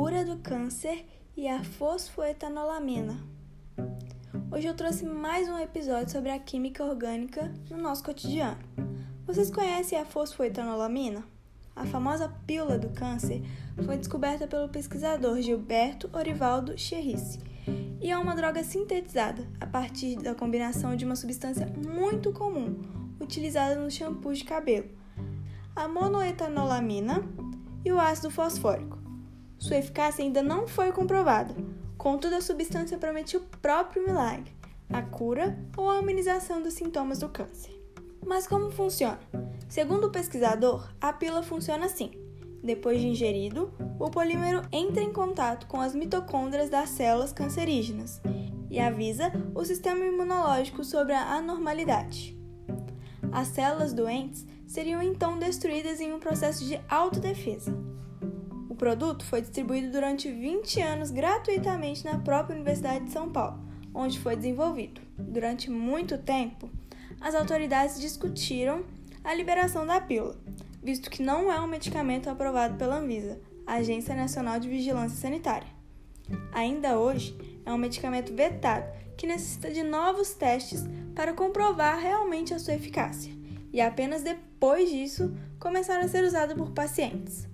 cura do câncer e a fosfoetanolamina. Hoje eu trouxe mais um episódio sobre a química orgânica no nosso cotidiano. Vocês conhecem a fosfoetanolamina? A famosa pílula do câncer foi descoberta pelo pesquisador Gilberto Orivaldo Cherrice e é uma droga sintetizada a partir da combinação de uma substância muito comum utilizada nos shampoos de cabelo, a monoetanolamina e o ácido fosfórico. Sua eficácia ainda não foi comprovada, contudo, a substância promete o próprio milagre, a cura ou a amenização dos sintomas do câncer. Mas como funciona? Segundo o pesquisador, a pílula funciona assim. Depois de ingerido, o polímero entra em contato com as mitocôndrias das células cancerígenas e avisa o sistema imunológico sobre a anormalidade. As células doentes seriam então destruídas em um processo de autodefesa. O produto foi distribuído durante 20 anos gratuitamente na própria Universidade de São Paulo, onde foi desenvolvido. Durante muito tempo, as autoridades discutiram a liberação da pílula, visto que não é um medicamento aprovado pela Anvisa, Agência Nacional de Vigilância Sanitária. Ainda hoje, é um medicamento vetado que necessita de novos testes para comprovar realmente a sua eficácia e apenas depois disso começaram a ser usados por pacientes.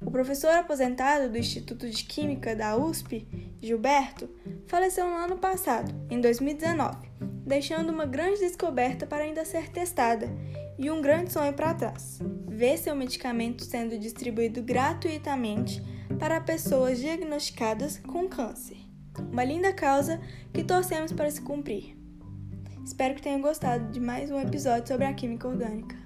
O professor aposentado do Instituto de Química da USP, Gilberto, faleceu no ano passado, em 2019, deixando uma grande descoberta para ainda ser testada e um grande sonho para trás: ver seu medicamento sendo distribuído gratuitamente para pessoas diagnosticadas com câncer. Uma linda causa que torcemos para se cumprir. Espero que tenham gostado de mais um episódio sobre a química orgânica.